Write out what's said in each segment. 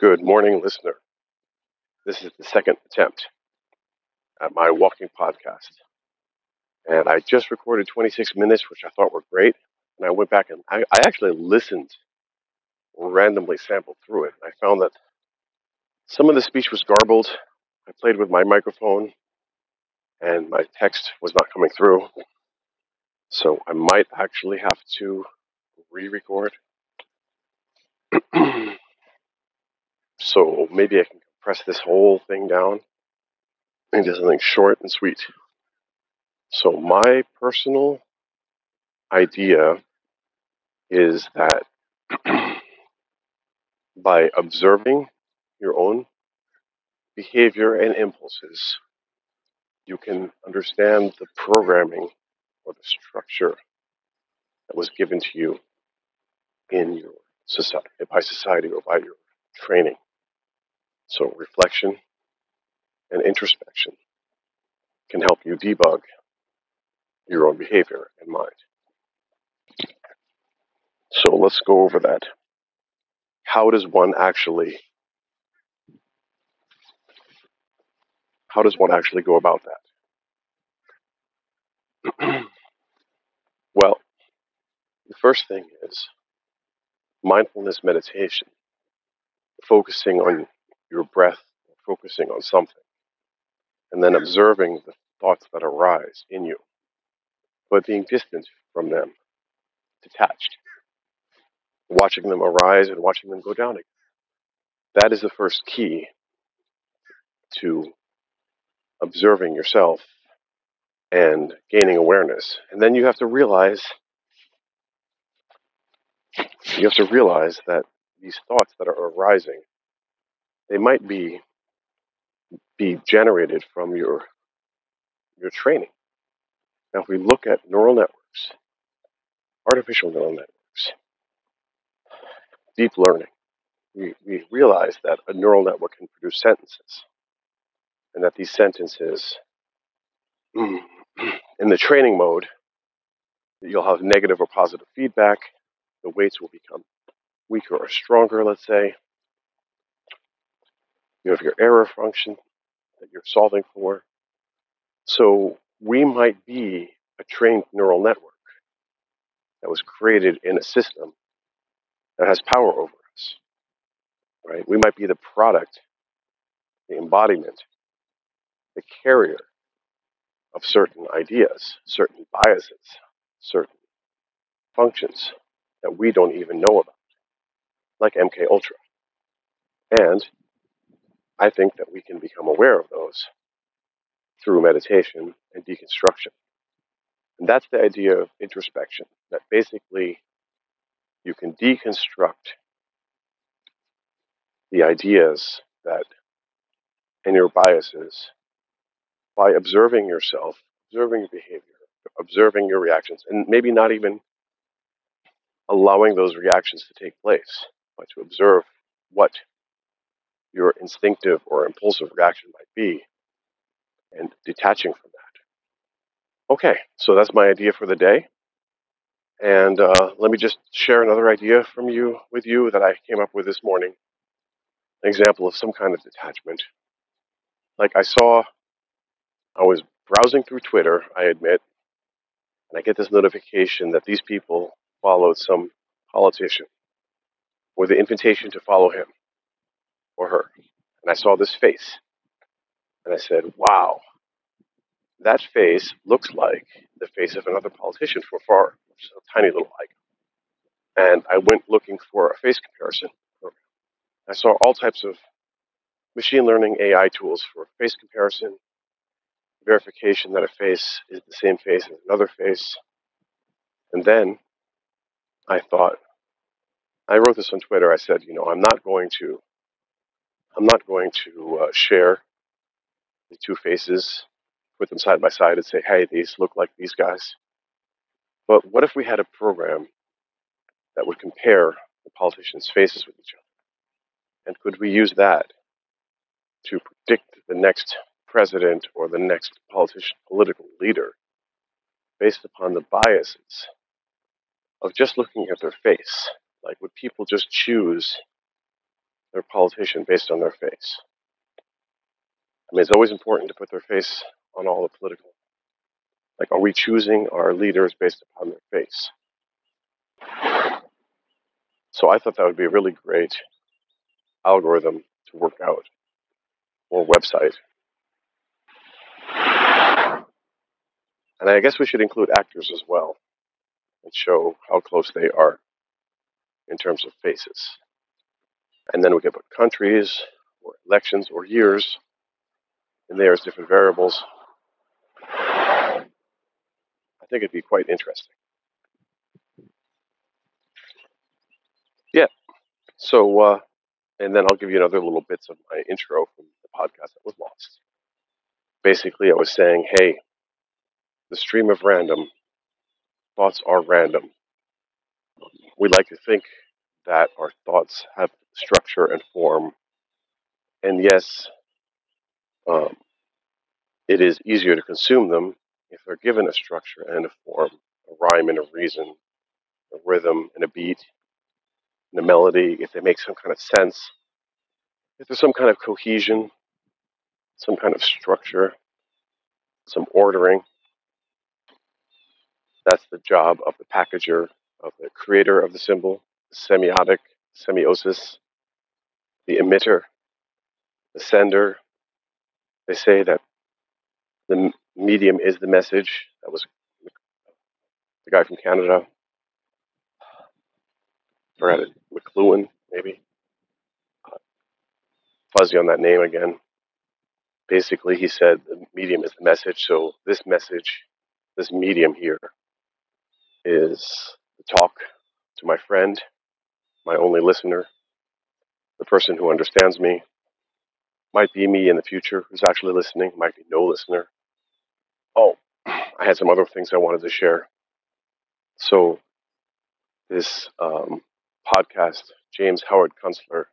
Good morning, listener. This is the second attempt at my walking podcast. And I just recorded 26 minutes, which I thought were great. And I went back and I, I actually listened, randomly sampled through it. I found that some of the speech was garbled. I played with my microphone and my text was not coming through. So I might actually have to re record. so maybe I can compress this whole thing down into something short and sweet. So my personal idea is that by observing your own behavior and impulses, you can understand the programming or the structure that was given to you in your society, by society or by your training. So reflection and introspection can help you debug your own behavior and mind. So let's go over that. How does one actually how does one actually go about that? well, the first thing is mindfulness meditation, focusing on your breath, focusing on something, and then observing the thoughts that arise in you, but being distant from them, detached, watching them arise and watching them go down again. That is the first key to observing yourself and gaining awareness. And then you have to realize you have to realize that these thoughts that are arising, they might be be generated from your your training. Now if we look at neural networks, artificial neural networks, deep learning, we, we realize that a neural network can produce sentences. And that these sentences in the training mode, you'll have negative or positive feedback. The weights will become weaker or stronger, let's say. You have your error function that you're solving for. So we might be a trained neural network that was created in a system that has power over us, right? We might be the product, the embodiment, the carrier of certain ideas, certain biases, certain functions that we don't even know about, like MK Ultra. And I think that we can become aware of those through meditation and deconstruction. And that's the idea of introspection, that basically you can deconstruct the ideas that and your biases by observing yourself, observing your behavior, observing your reactions, and maybe not even allowing those reactions to take place, but to observe what your instinctive or impulsive reaction might be and detaching from that. Okay, so that's my idea for the day. And uh, let me just share another idea from you with you that I came up with this morning. An example of some kind of detachment. Like I saw, I was browsing through Twitter, I admit, and I get this notification that these people followed some politician with the invitation to follow him or her. And I saw this face, and I said, wow, that face looks like the face of another politician from far, just a tiny little icon. And I went looking for a face comparison. I saw all types of machine learning AI tools for face comparison, verification that a face is the same face as another face. And then I thought, I wrote this on Twitter. I said, you know, I'm not going to, I'm not going to uh, share the two faces, put them side by side, and say, hey, these look like these guys. But what if we had a program that would compare the politicians' faces with each other? And could we use that to predict the next president or the next politician, political leader based upon the biases of just looking at their face? Like, would people just choose their politician based on their face. I mean, it's always important to put their face on all the political. Like, are we choosing our leaders based upon their face? So I thought that would be a really great algorithm to work out or website. And I guess we should include actors as well and show how close they are in terms of faces. And then we could put countries or elections or years in there as different variables. I think it'd be quite interesting. Yeah. So, uh, and then I'll give you another little bits of my intro from the podcast that was lost. Basically, I was saying, hey, the stream of random thoughts are random. We like to think that our thoughts have structure and form. And yes, um, it is easier to consume them if they're given a structure and a form, a rhyme and a reason, a rhythm and a beat, and a melody, if they make some kind of sense, if there's some kind of cohesion, some kind of structure, some ordering. That's the job of the packager, of the creator of the symbol, semiotic, semiosis, the emitter, the sender. They say that the medium is the message. That was the guy from Canada. Forgot it. McLuhan, maybe. Fuzzy on that name again. Basically, he said the medium is the message. So this message, this medium here, is the talk to my friend, my only listener, person who understands me. Might be me in the future who's actually listening. Might be no listener. Oh, I had some other things I wanted to share. So this um, podcast, James Howard Kunstler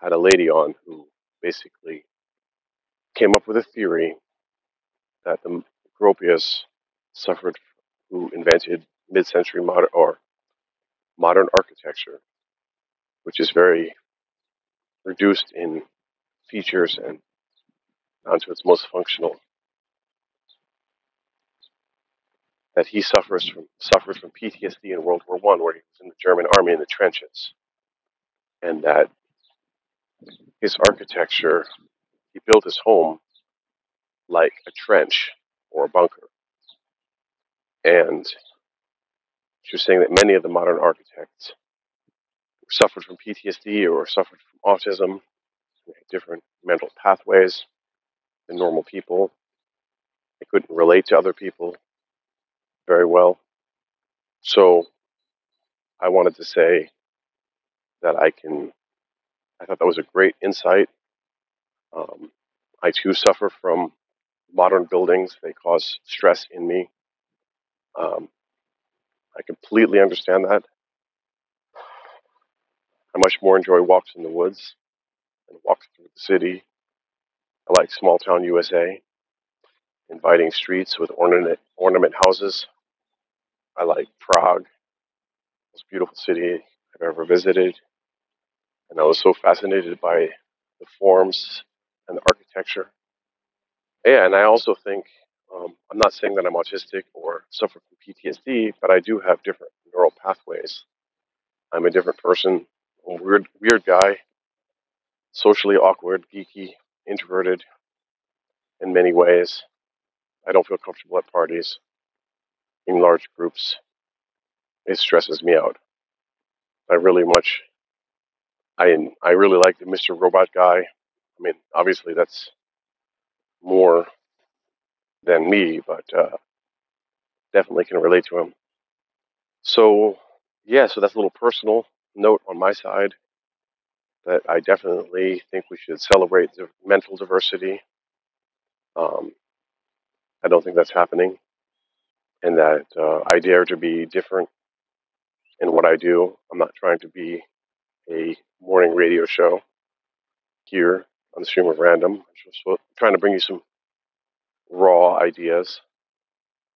had a lady on who basically came up with a theory that the Gropius suffered, who invented mid-century modern or modern architecture, which is very reduced in features and down to its most functional. That he suffers from suffers from PTSD in World War One, where he was in the German army in the trenches, and that his architecture, he built his home like a trench or a bunker. And she was saying that many of the modern architects suffered from PTSD or suffered from autism, different mental pathways than normal people. They couldn't relate to other people very well. So I wanted to say that I can, I thought that was a great insight. Um, I too suffer from modern buildings, they cause stress in me. Um, I completely understand that. I much more enjoy walks in the woods and walks through the city. I like small town USA, inviting streets with ornament, ornament houses. I like Prague, most beautiful city I've ever visited. And I was so fascinated by the forms and the architecture. Yeah, and I also think um, I'm not saying that I'm autistic or suffer from PTSD, but I do have different neural pathways. I'm a different person, weird, weird guy, socially awkward, geeky, introverted in many ways. I don't feel comfortable at parties in large groups. It stresses me out. I really much, I I really like the Mr. Robot guy. I mean, obviously that's more than me, but uh, definitely can relate to him. So yeah, so that's a little personal note on my side that I definitely think we should celebrate the mental diversity. Um, I don't think that's happening, and that uh, I dare to be different in what I do. I'm not trying to be a morning radio show here on the stream of random. I'm just trying to bring you some raw ideas.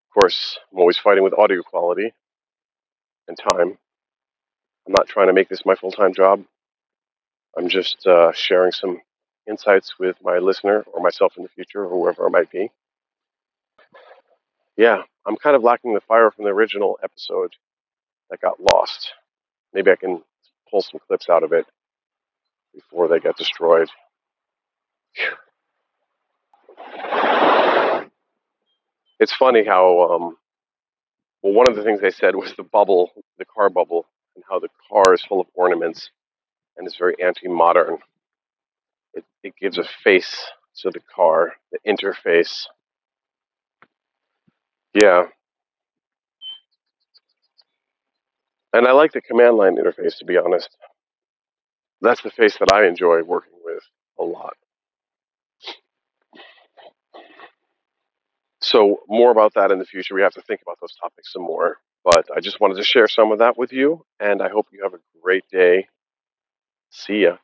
Of course, I'm always fighting with audio quality and time. I'm not trying to make this my full time job. I'm just uh, sharing some insights with my listener or myself in the future or whoever it might be. Yeah, I'm kind of lacking the fire from the original episode that got lost. Maybe I can pull some clips out of it before they get destroyed. It's funny how, um, well, one of the things they said was the bubble, the car bubble, and how the car is full of ornaments and is very anti modern. It, it gives a face to the car, the interface. Yeah, and I like the command line interface, to be honest. That's the face that I enjoy working with a lot. So, more about that in the future. We have to think about those topics some more. But I just wanted to share some of that with you, and I hope you have a great day. See ya.